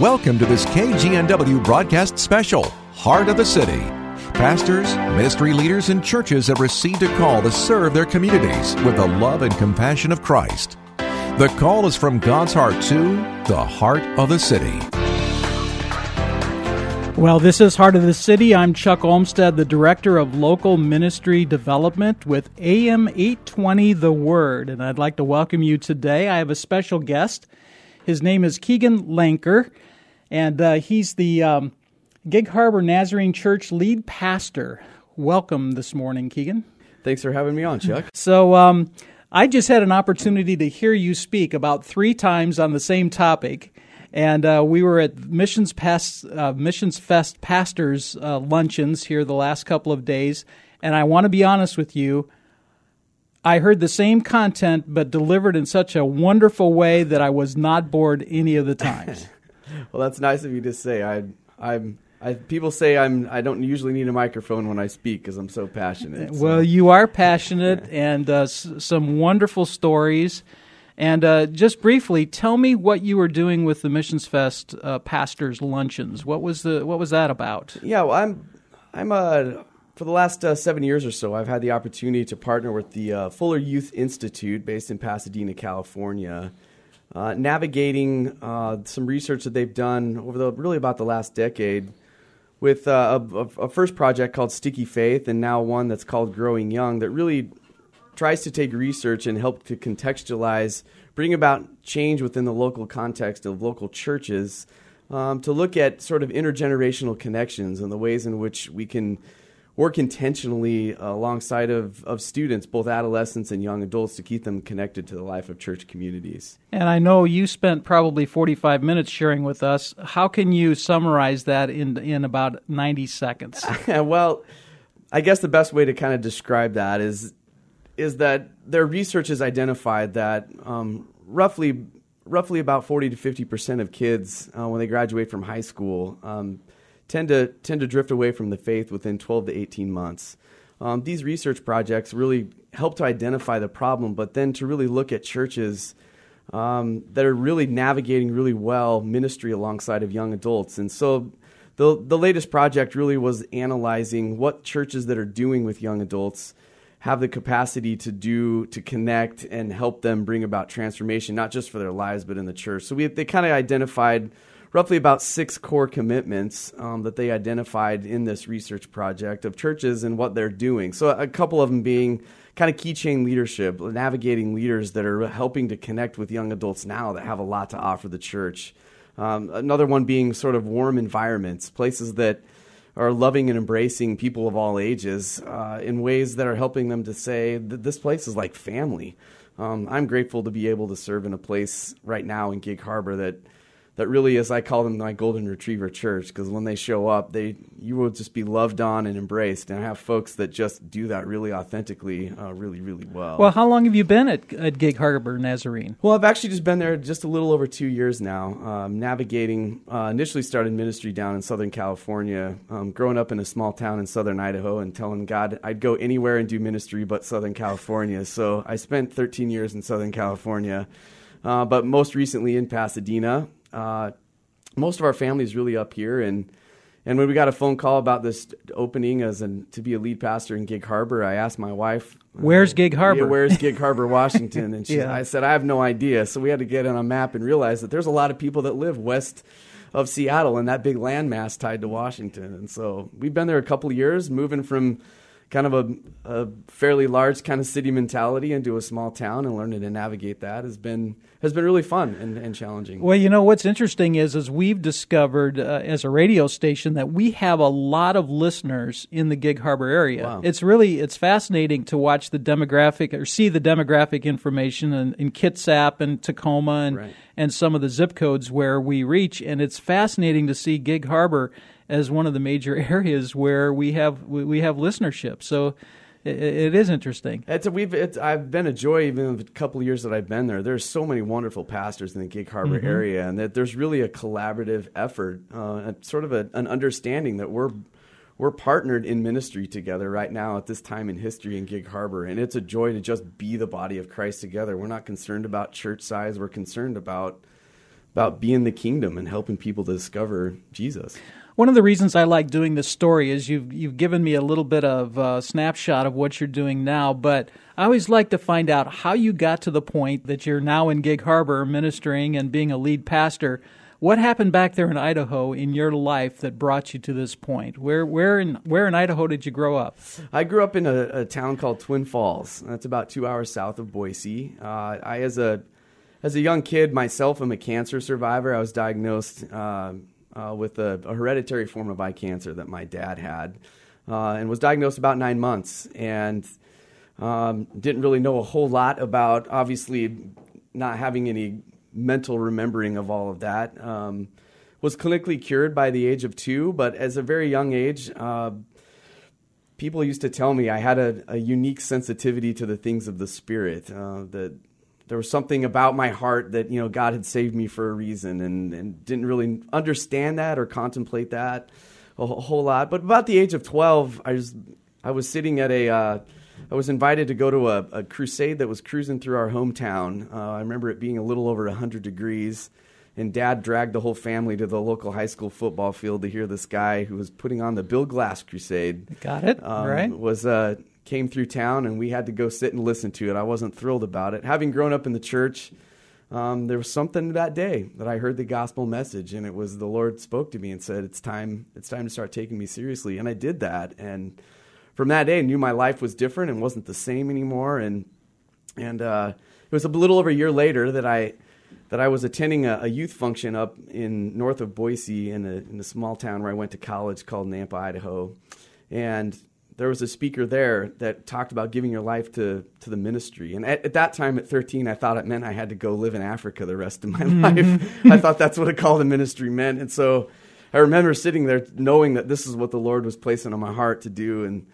Welcome to this KGNW broadcast special, Heart of the City. Pastors, ministry leaders, and churches have received a call to serve their communities with the love and compassion of Christ. The call is from God's heart to the heart of the city. Well, this is Heart of the City. I'm Chuck Olmstead, the Director of Local Ministry Development with AM 820 The Word, and I'd like to welcome you today. I have a special guest. His name is Keegan Leenker, and uh, he's the um, Gig Harbor Nazarene Church lead pastor. Welcome this morning, Keegan. Thanks for having me on, Chuck. So, um, I just had an opportunity to hear you speak about three times on the same topic and uh, we were at Missions Fest, uh, Missions Fest pastors uh, luncheons here the last couple of days, and I want to be honest with you. I heard the same content, but delivered in such a wonderful way that I was not bored any of the times. well, that's nice of you to say. I, I'm. I, people say I'm. I don't usually need a microphone when I speak because I'm so passionate. So. Well, you are passionate, and uh, s- some wonderful stories. And uh, just briefly, tell me what you were doing with the Missions Fest uh, pastors luncheons. What was the what was that about? Yeah, well, I'm I'm uh, for the last uh, seven years or so, I've had the opportunity to partner with the uh, Fuller Youth Institute, based in Pasadena, California, uh, navigating some research that they've done over the really about the last decade. With a, a, a first project called Sticky Faith, and now one that's called Growing Young, that really tries to take research and help to contextualize, bring about change within the local context of local churches, um, to look at sort of intergenerational connections and the ways in which we can work intentionally alongside of, of students, both adolescents and young adults, to keep them connected to the life of church communities. And I know you spent probably 45 minutes sharing with us. How can you summarize that in, in about 90 seconds? well, I guess the best way to kind of describe that is is that their research has identified that um, roughly roughly about 40 to 50 percent of kids uh, when they graduate from high school um, tend to tend to drift away from the faith within 12 to 18 months. Um, these research projects really help to identify the problem, but then to really look at churches um, that are really navigating really well ministry alongside of young adults. And so the the latest project really was analyzing what churches that are doing with young adults have the capacity to do to connect and help them bring about transformation not just for their lives but in the church so we they kind of identified roughly about six core commitments um, that they identified in this research project of churches and what they're doing so a couple of them being kind of keychain leadership navigating leaders that are helping to connect with young adults now that have a lot to offer the church um, another one being sort of warm environments places that are loving and embracing people of all ages uh, in ways that are helping them to say that this place is like family. Um, I'm grateful to be able to serve in a place right now in Gig Harbor that that really is I call them my golden retriever church because when they show up, they you will just be loved on and embraced, and I have folks that just do that really authentically, uh, really really well. Well, how long have you been at, at Gig Harbor Nazarene? Well, I've actually just been there just a little over two years now, um, navigating. Uh, initially started ministry down in Southern California, um, growing up in a small town in Southern Idaho, and telling God I'd go anywhere and do ministry but Southern California. So I spent 13 years in Southern California. Uh, but most recently in Pasadena, uh, most of our family is really up here, and and when we got a phone call about this opening as an to be a lead pastor in Gig Harbor, I asked my wife, "Where's Gig Harbor? Yeah, where's Gig Harbor, Washington?" And she, yeah. I said, "I have no idea." So we had to get on a map and realize that there's a lot of people that live west of Seattle and that big landmass tied to Washington. And so we've been there a couple of years, moving from kind of a, a fairly large kind of city mentality into a small town and learning to navigate that has been has been really fun and, and challenging. Well, you know what's interesting is is we've discovered uh, as a radio station that we have a lot of listeners in the Gig Harbor area. Wow. It's really it's fascinating to watch the demographic or see the demographic information in, in Kitsap and Tacoma and Right. and some of the zip codes where we reach, and it's fascinating to see Gig Harbor as one of the major areas where we have we, have listenership. So. It, is interesting. It's a, we've it's, I've been a joy even the couple of years that I've been there. There's so many wonderful pastors in the Gig Harbor area, and that there's really a collaborative effort, uh, sort of a, an understanding that we're we're partnered in ministry together right now at this time in history in Gig Harbor, and it's a joy to just be the body of Christ together. We're not concerned about church size; we're concerned about about being the kingdom and helping people to discover Jesus. One of the reasons I like doing this story is you've you've given me a little bit of a snapshot of what you're doing now, but I always like to find out how you got to the point that you're now in Gig Harbor ministering and being a lead pastor. What happened back there in Idaho in your life that brought you to this point? Where where in where in Idaho did you grow up? I grew up in a, a town called Twin Falls. That's about two hours south of Boise. Uh, I, as a as a young kid, myself, I'm a cancer survivor. I was diagnosed uh, uh, with a, a hereditary form of eye cancer that my dad had, uh, and was diagnosed about nine months, and um, didn't really know a whole lot about obviously not having any mental remembering of all of that. Um, was clinically cured by the age of two, but as a very young age, uh, people used to tell me I had a, a unique sensitivity to the things of the spirit. Uh, that there was something about my heart that you know God had saved me for a reason, and, and didn't really understand that or contemplate that a wh- whole lot. But about the age of twelve, I was I was sitting at a uh, I was invited to go to a, a crusade that was cruising through our hometown. Uh, I remember it being a little over hundred degrees and dad dragged the whole family to the local high school football field to hear this guy who was putting on the Bill Glass Crusade. Got it? Um, right. Was uh, came through town, and we had to go sit and listen to it. I wasn't thrilled about it. Having grown up in the church, um, there was something that day that I heard the gospel message, and it was the Lord spoke to me and said, "It's time. It's time to start taking me seriously." And I did that, and from that day, I knew my life was different and wasn't the same anymore. And and uh, it was a little over a year later that I that I was attending a, a youth function up in north of Boise in a, in a small town where I went to college called Nampa, Idaho, and there was a speaker there that talked about giving your life to, to the ministry. And at, at that time, at 13, I thought it meant I had to go live in Africa the rest of my life. I thought that's what a call to ministry meant. And so I remember sitting there knowing that this is what the Lord was placing on my heart to do. And,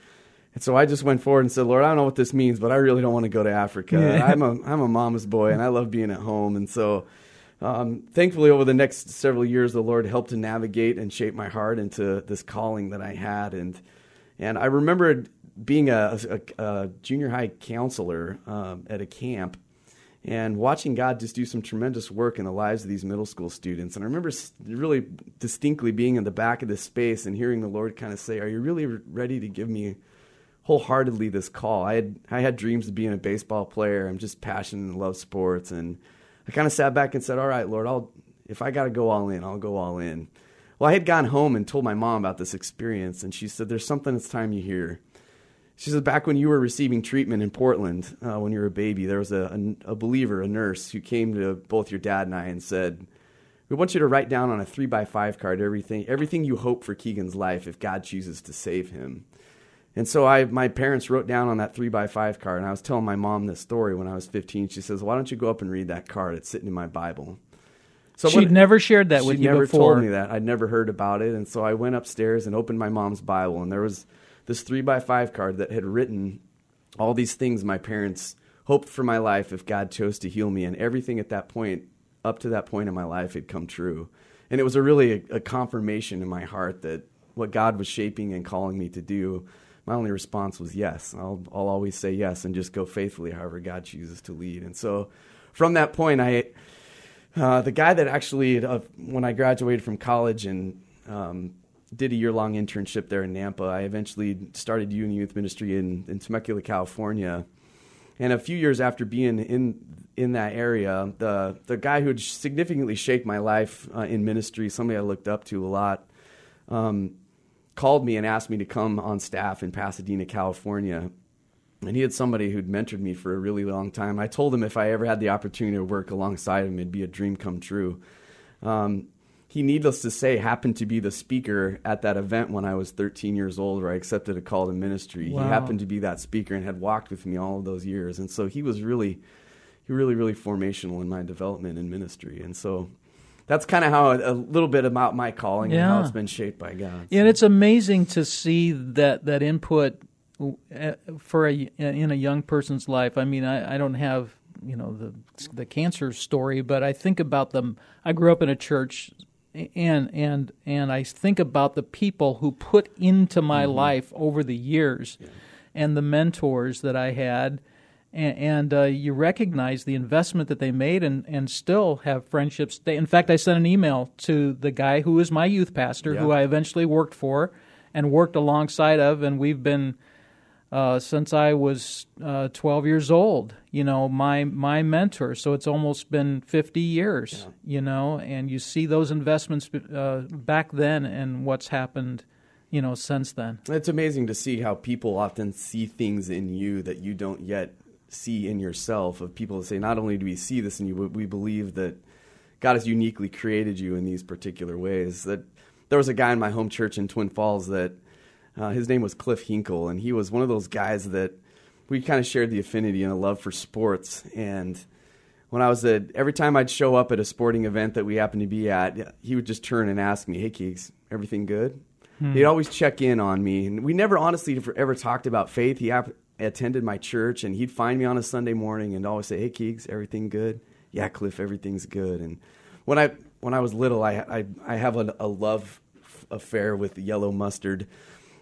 and so I just went forward and said, Lord, I don't know what this means, but I really don't want to go to Africa. Yeah. I'm, a, I'm a mama's boy, and I love being at home. And so um, thankfully, over the next several years, the Lord helped to navigate and shape my heart into this calling that I had. And and I remembered being a, a, a junior high counselor um, at a camp and watching God just do some tremendous work in the lives of these middle school students. And I remember really distinctly being in the back of this space and hearing the Lord kind of say, Are you really ready to give me wholeheartedly this call? I had, I had dreams of being a baseball player. I'm just passionate and love sports. And I kind of sat back and said, All right, Lord, I'll, if I got to go all in, I'll go all in. Well, I had gone home and told my mom about this experience, and she said, There's something it's time you hear. She said, Back when you were receiving treatment in Portland, uh, when you were a baby, there was a, a, a believer, a nurse, who came to both your dad and I and said, We want you to write down on a three by five card everything, everything you hope for Keegan's life if God chooses to save him. And so I, my parents wrote down on that three by five card, and I was telling my mom this story when I was 15. She says, Why don't you go up and read that card? It's sitting in my Bible. So She'd never shared that with you never before. told me that. I'd never heard about it, and so I went upstairs and opened my mom's Bible, and there was this three by five card that had written all these things my parents hoped for my life if God chose to heal me, and everything at that point, up to that point in my life, had come true, and it was a really a, a confirmation in my heart that what God was shaping and calling me to do. My only response was yes. I'll, I'll always say yes and just go faithfully however God chooses to lead. And so, from that point, I uh, the guy that actually, uh, when I graduated from college and um, did a year long internship there in Nampa, I eventually started youth youth ministry in, in Temecula, California. And a few years after being in in that area, the the guy who had significantly shaped my life uh, in ministry, somebody I looked up to a lot, um, called me and asked me to come on staff in Pasadena, California. And he had somebody who'd mentored me for a really long time. I told him if I ever had the opportunity to work alongside him, it'd be a dream come true. Um, he, needless to say, happened to be the speaker at that event when I was 13 years old, where I accepted a call to ministry. Wow. He happened to be that speaker and had walked with me all of those years, and so he was really, he really, really formational in my development in ministry. And so that's kind of how a, little bit about my calling yeah. and how it's been shaped by God. Yeah, and it's amazing to see that that input for a in a young person's life. I mean, I, I don't have you know the the cancer story, but I think about them. I grew up in a church, and and and I think about the people who put into my mm-hmm. life over the years, yeah. and the mentors that I had and, and uh, you recognize the investment that they made and, and still have friendships. They, in fact, I sent an email to the guy who is my youth pastor, yeah. who I eventually worked for and worked alongside of, and we've been uh, since I was uh, 12 years old. You know, my my mentor. So it's almost been 50 years. Yeah. You know, and you see those investments uh, back then and what's happened you know since then it's amazing to see how people often see things in you that you don't yet see in yourself of people that say not only do we see this in you but we believe that god has uniquely created you in these particular ways that there was a guy in my home church in twin falls that uh, his name was cliff hinkle and he was one of those guys that we kind of shared the affinity and a love for sports and when i was at every time i'd show up at a sporting event that we happened to be at he would just turn and ask me hey keeks everything good hmm. he'd always check in on me and we never honestly ever talked about faith he attended my church, and he'd find me on a Sunday morning and always say, "Hey, Keegs, everything good?" "Yeah, Cliff, everything's good." And when I when I was little, I I, I have a, a love affair with yellow mustard,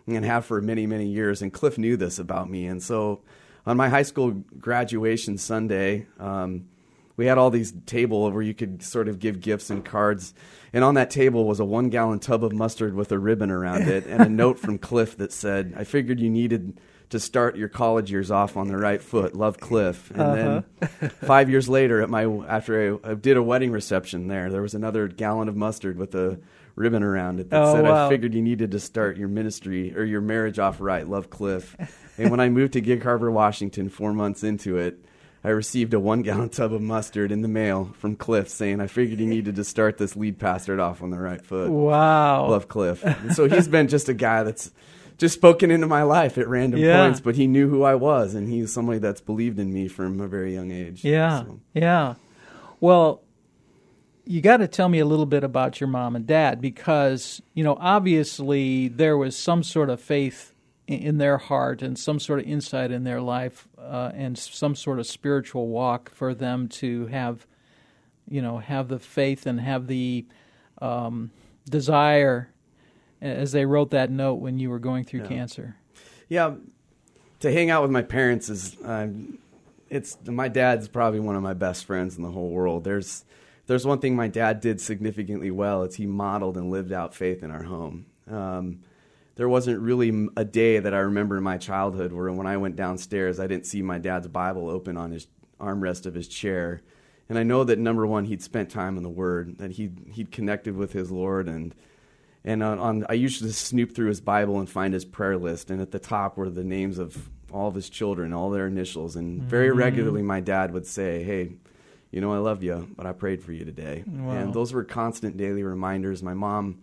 and have for many many years. And Cliff knew this about me, and so on my high school graduation Sunday. Um, we had all these table where you could sort of give gifts and cards. And on that table was a one gallon tub of mustard with a ribbon around it and a note from Cliff that said, I figured you needed to start your college years off on the right foot. Love Cliff. And uh-huh. then five years later, at my after I, I, did a wedding reception there, there was another gallon of mustard with a ribbon around it that oh, said, wow. "I figured you needed to start your ministry or your marriage off right." Love Cliff. and when I moved to Gig Harbor, Washington, four months into it. I received a one gallon tub of mustard in the mail from Cliff saying, I figured you needed to start this lead pastor off on the right foot. Wow. Love Cliff. And so he's been just a guy that's just spoken into my life at random yeah. points, but he knew who I was, and he's somebody that's believed in me from a very young age. Yeah, so. yeah. Well, you got to tell me a little bit about your mom and dad because you know obviously there was some sort of faith in their heart and some sort of insight in their life uh, and some sort of spiritual walk for them to have you know have the faith and have the um, desire as they wrote that note when you were going through yeah. cancer? Yeah, to hang out with my parents is um, it's my dad's probably one of my best friends in the whole world. There's there's one thing my dad did significantly well. It's he modeled and lived out faith in our home. Um, there wasn't really a day that I remember in my childhood where when I went downstairs, I didn't see my dad's Bible open on his armrest of his chair. And I know that number one, he'd spent time in the Word, that he'd he'd connected with his Lord, and and on, on, I used to snoop through his Bible and find his prayer list, and at the top were the names of all of his children, all their initials, and mm-hmm. very regularly my dad would say, "Hey, you know I love you, but I prayed for you today," wow. and those were constant daily reminders. My mom.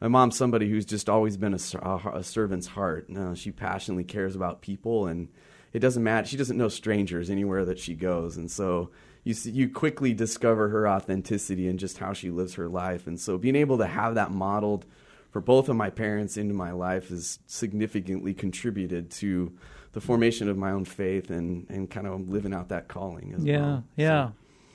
My mom's somebody who's just always been a, a, a servant's heart. No, she passionately cares about people, and it doesn't matter. She doesn't know strangers anywhere that she goes, and so you see, you quickly discover her authenticity and just how she lives her life. And so being able to have that modeled for both of my parents into my life has significantly contributed to the formation of my own faith and, and kind of living out that calling yeah, well. Yeah, so.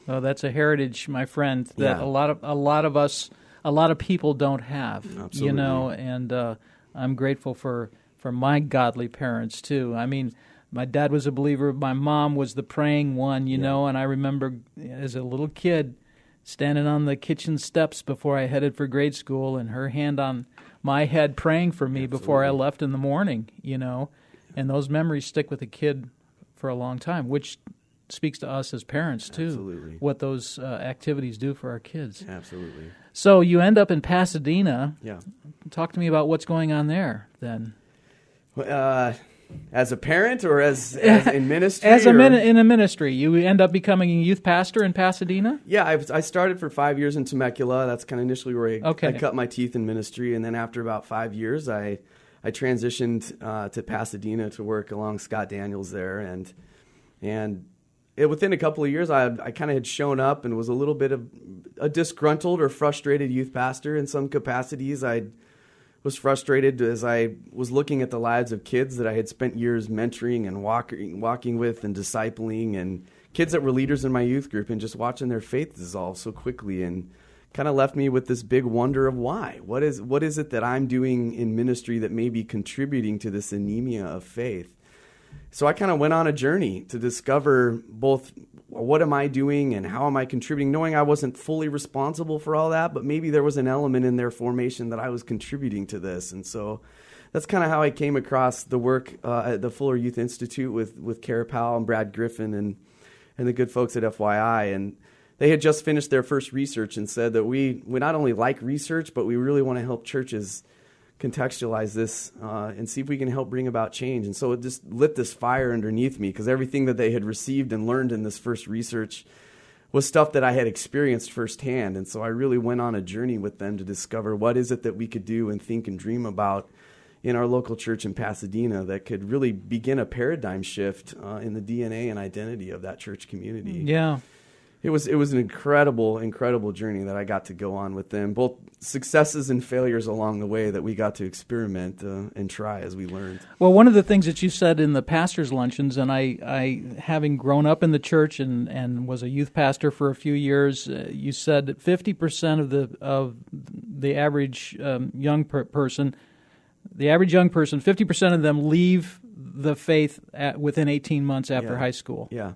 Oh, that's a heritage, my friend, that yeah. a lot of a lot of us, a lot of people don't have. Absolutely. You know, and uh, I'm grateful for for my godly parents too. I mean, my dad was a believer. My mom was the praying one, you yeah. know. And I remember as a little kid standing on the kitchen steps before I headed for grade school, and her hand on my head praying for me Absolutely. before I left in the morning, you know. And those memories stick with a kid for a long time, which speaks to us as parents too. Absolutely. What those uh, activities do for our kids. Absolutely. So you end up in Pasadena. Yeah. talk to me about what's going on there. Then, uh, as a parent or as, as in ministry? as a min- in a ministry, you end up becoming a youth pastor in Pasadena. Yeah, I, I started for five years in Temecula. That's kind of initially where I, Okay. I cut my teeth in ministry, and then after about five years, I I transitioned uh, to Pasadena to work along Scott Daniels there, and and within a couple of years, I I kind of had shown up and was a little bit of a disgruntled or frustrated youth pastor in some capacities. I was frustrated as I was looking at the lives of kids that I had spent years mentoring and walking walking with and discipling and kids that were leaders in my youth group and just watching their faith dissolve so quickly and kind of left me with this big wonder of why. What is what is it that I'm doing in ministry that may be contributing to this anemia of faith? So I kind of went on a journey to discover both what am I doing and how am I contributing, knowing I wasn't fully responsible for all that, but maybe there was an element in their formation that I was contributing to this. And so that's kind of how I came across the work uh, at the Fuller Youth Institute with, with Kara Powell and Brad Griffin and, and the good folks at FYI. And they had just finished their first research and said that we, we not only like research, but we really want to help churches contextualize this uh, and see if we can help bring about change. And so it just lit this fire underneath me because everything that they had received and learned in this first research was stuff that I had experienced firsthand. And so I really went on a journey with them to discover what is it that we could do and think and dream about in our local church in Pasadena that could really begin a paradigm shift uh, in the DNA and identity of that church community Yeah. It was it was an incredible incredible journey that I got to go on with them both successes and failures along the way that we got to experiment uh, and try as we learned Well, one of the things that you said in the pastors' luncheons, and I, I having grown up in the church and, and was a youth pastor for a few years, uh, you said that fifty percent of the of the average um, young per- person, the average young person, fifty percent of them leave the faith at, within eighteen months after Yeah. high school. yeah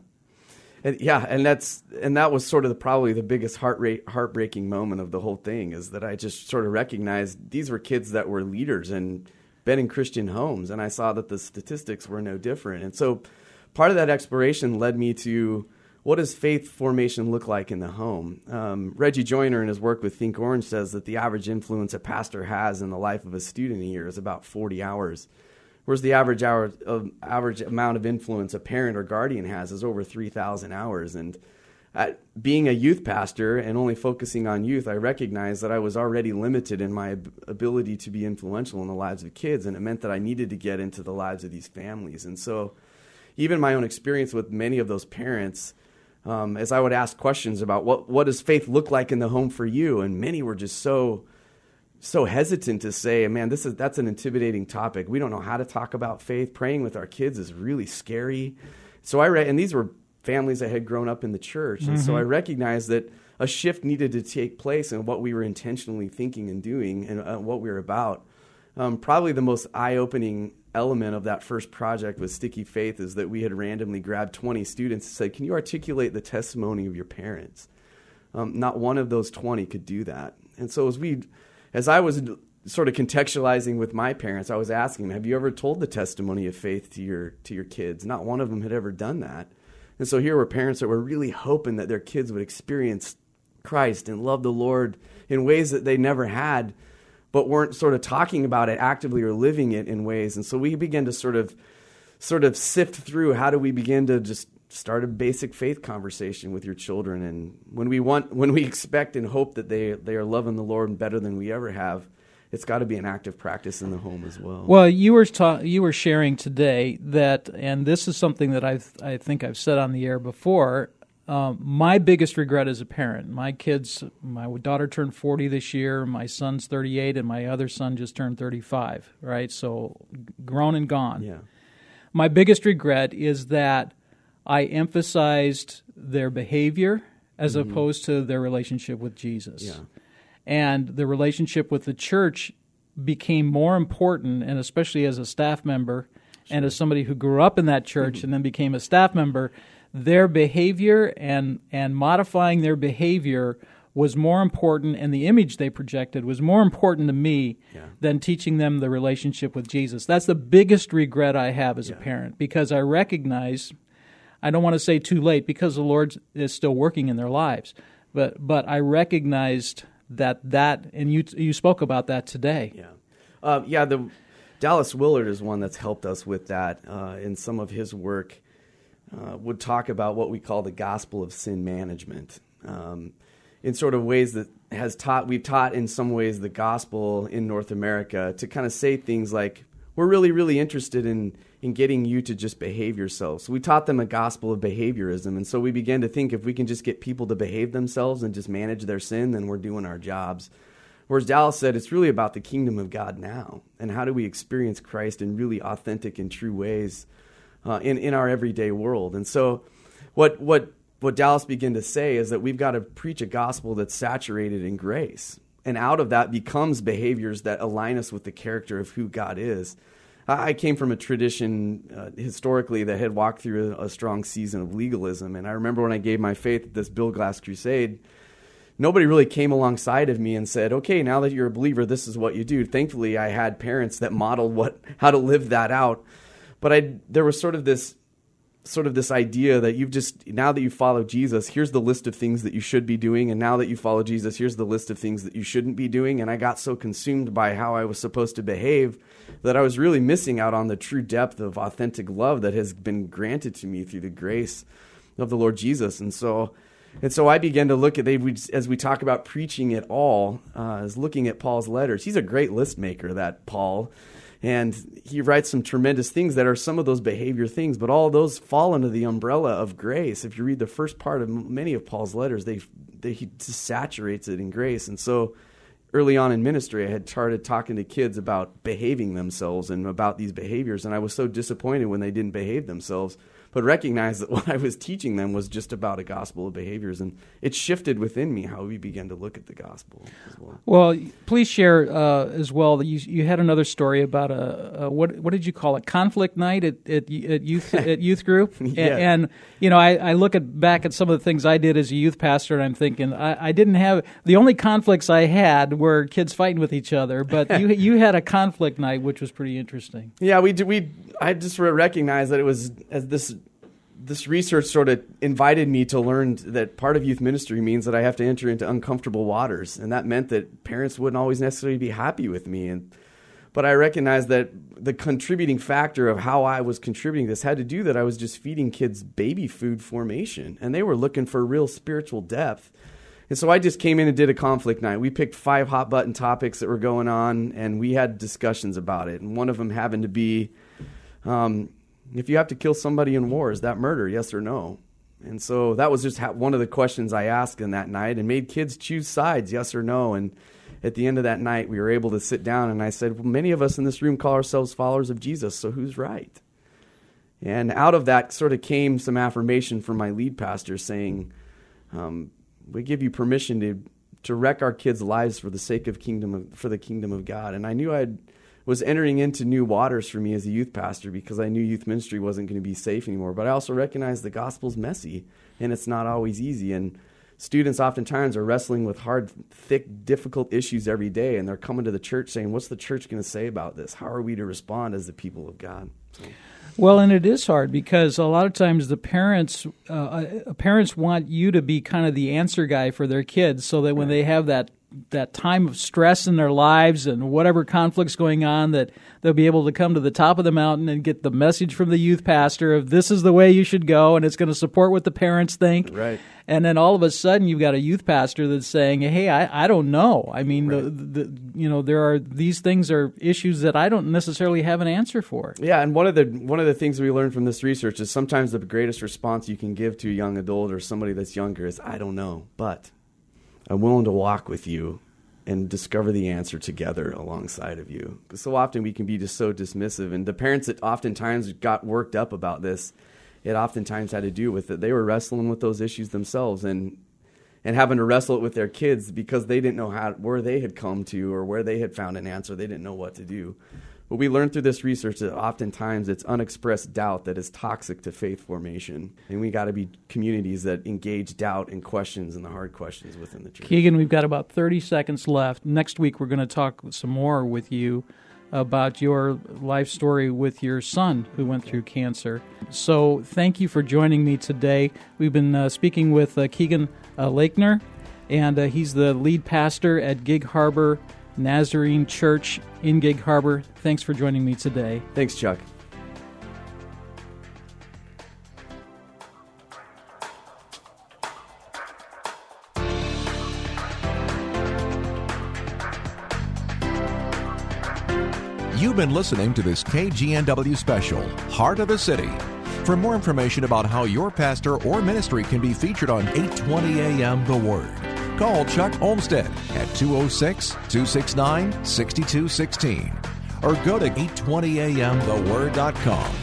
and, yeah and that's and that was sort of the, probably the biggest heart rate heartbreaking moment of the whole thing is that I just sort of recognized these were kids that were leaders and been in Christian homes and I saw that the statistics were no different and so part of that exploration led me to what does faith formation look like in the home? Um, Reggie Joiner, in his work with Think Orange, says that the average influence a pastor has in the life of a student a year is about 40 hours, whereas the average hour of, average amount of influence a parent or guardian has is over 3,000 hours. And at being a youth pastor and only focusing on youth, I recognized that I was already limited in my ability to be influential in the lives of kids, and it meant that I needed to get into the lives of these families. And so, even my own experience with many of those parents, um, as I would ask questions about what what does faith look like in the home for you, and many were just so so hesitant to say, man, this is that's an intimidating topic. We don't know how to talk about faith. Praying with our kids is really scary. So I read, and these were families that had grown up in the church, and so I recognized that a shift needed to take place in what we were intentionally thinking and doing, and uh, what we were about. Um, probably the most eye-opening element of that first project with Sticky Faith is that we had randomly grabbed 20 students and said, "Can you articulate the testimony of your parents?" Um, not one of those 20 could do that. And so as we, as I was sort of contextualizing with my parents, I was asking them, "Have you ever told the testimony of faith to your to your kids?" Not one of them had ever done that. And so here were parents that were really hoping that their kids would experience Christ and love the Lord in ways that they never had, but weren't sort of talking about it actively or living it in ways. And so we began to sort of sort of sift through how do we begin to just start a basic faith conversation with your children and when we want when we expect and hope that they they are loving the Lord better than we ever have it's got to be an active practice in the home as well. Well, you were ta- you were sharing today that, and this is something that I I think I've said on the air before. Um, my biggest regret as a parent, my kids, my daughter turned forty this year, my son's thirty eight, and my other son just turned thirty five. Right, so grown and gone. yeah. My biggest regret is that I emphasized their behavior as mm-hmm. opposed to their relationship with Jesus. Yeah. And the relationship with the church became more important, and especially as a staff member and as somebody who grew up in that church mm-hmm. and then became a staff member, their behavior and, and modifying their behavior was more important, and the image they projected was more important to me than teaching them the relationship with Jesus. That's the biggest regret I have as a parent because I recognize, I don't want to say too late because the Lord is still working in their lives, but but I recognized that that, and you you spoke about that today. Yeah. Uh, yeah, the Dallas Willard is one that's helped us with that uh, in some of his work. Uh, would talk about what we call the gospel of sin management, um, in sort of ways that has taught we've taught in some ways the gospel in North America to kind of say things like we're really really interested in in getting you to just behave yourself. So we taught them a gospel of behaviorism, and so we began to think if we can just get people to behave themselves and just manage their sin, then we're doing our jobs. Whereas Dallas said, it's really about the kingdom of God now. And how do we experience Christ in really authentic and true ways uh, in, in our everyday world? And so, what, what, what Dallas began to say is that we've got to preach a gospel that's saturated in grace. And out of that becomes behaviors that align us with the character of who God is. I came from a tradition uh, historically that had walked through a, a strong season of legalism. And I remember when I gave my faith at this Bill Glass crusade, nobody really came alongside of me and said, "Okay, now that you're a believer, this is what you do." Thankfully, I had parents that modeled what how to live that out. But I there was sort of this sort of this idea that you've just now that you follow Jesus, here's the list of things that you should be doing, and now that you follow Jesus, here's the list of things that you shouldn't be doing. And I got so consumed by how I was supposed to behave that I was really missing out on the true depth of authentic love that has been granted to me through the grace of the Lord Jesus. And so and so I began to look at they as we talk about preaching at all, uh, as looking at Paul's letters. He's a great list maker, that Paul, and he writes some tremendous things that are some of those behavior things. But all those fall under the umbrella of grace. If you read the first part of many of Paul's letters, they, they he saturates it in grace. And so early on in ministry, I had started talking to kids about behaving themselves and about these behaviors, and I was so disappointed when they didn't behave themselves but recognize that what I was teaching them was just about a gospel of behaviors, and it shifted within me how we began to look at the gospel as well. Well, please share uh, as well that you you had another story about a, a, what what did you call it conflict night at at, at youth at youth group, yeah. and, and, you know I, I look at back at some of the things I did as a youth pastor, and I'm thinking I, I didn't have the only conflicts I had were kids fighting with each other, but you you had a conflict night which was pretty interesting. Yeah, we do, we I just recognized that it was as this this research sort of invited me to learn that part of youth ministry means that I have to enter into uncomfortable waters, and that meant that parents wouldn't always necessarily be happy with me. And but I recognized that the contributing factor of how I was contributing this had to do that I was just feeding kids baby food formation, and they were looking for real spiritual depth. And so I just came in and did a conflict night. We picked five hot button topics that were going on, and we had discussions about it. And one of them happened to be. Um, if you have to kill somebody in war, is that murder? Yes or no? And so that was just one of the questions I asked in that night and made kids choose sides, yes or no. And at the end of that night, we were able to sit down and I said, well, many of us in this room call ourselves followers of Jesus, so who's right? And out of that sort of came some affirmation from my lead pastor saying, um, we give you permission to, to wreck our kids' lives for the sake of kingdom of, for the kingdom of God. And I knew I'd was entering into new waters for me as a youth pastor because I knew youth ministry wasn't going to be safe anymore. But I also recognized the gospel's messy and it's not always easy. And students oftentimes are wrestling with hard, thick, difficult issues every day, and they're coming to the church saying, "What's the church going to say about this? How are we to respond as the people of God?" So. Well, and it is hard because a lot of times the parents uh, uh parents want you to be kind of the answer guy for their kids, so that when they have that that time of stress in their lives and whatever conflicts going on that they'll be able to come to the top of the mountain and get the message from the youth pastor of this is the way you should go and it's going to support what the parents think. Right. And then all of a sudden you've got a youth pastor that's saying hey i, I don't know. I mean right. the, the, you know there are these things are issues that i don't necessarily have an answer for. Yeah and one of the one of the things we learned from this research is sometimes the greatest response you can give to a young adult or somebody that's younger is i don't know but I'm willing to walk with you and discover the answer together alongside of you. Because so often we can be just so dismissive. And the parents that oftentimes got worked up about this, it oftentimes had to do with it. They were wrestling with those issues themselves and and having to wrestle it with their kids because they didn't know how where they had come to or where they had found an answer. They didn't know what to do. But we learned through this research that oftentimes it's unexpressed doubt that is toxic to faith formation. And we got to be communities that engage doubt and questions and the hard questions within the church. Keegan, we've got about 30 seconds left. Next week, we're going to talk some more with you about your life story with your son who went through cancer. So, thank you for joining me today. We've been uh, speaking with uh, Keegan uh, Leenker, and uh, he's the lead pastor at Gig Harbor Nazarene Church in Gig Harbor. Thanks for joining me today. Thanks, Chuck. You've been listening to this KGNW special, Heart of the City. For more information about how your pastor or ministry can be featured on 820 AM The Word, call Chuck Olmstead at 206 269 6216 or go to 820amtheword.com.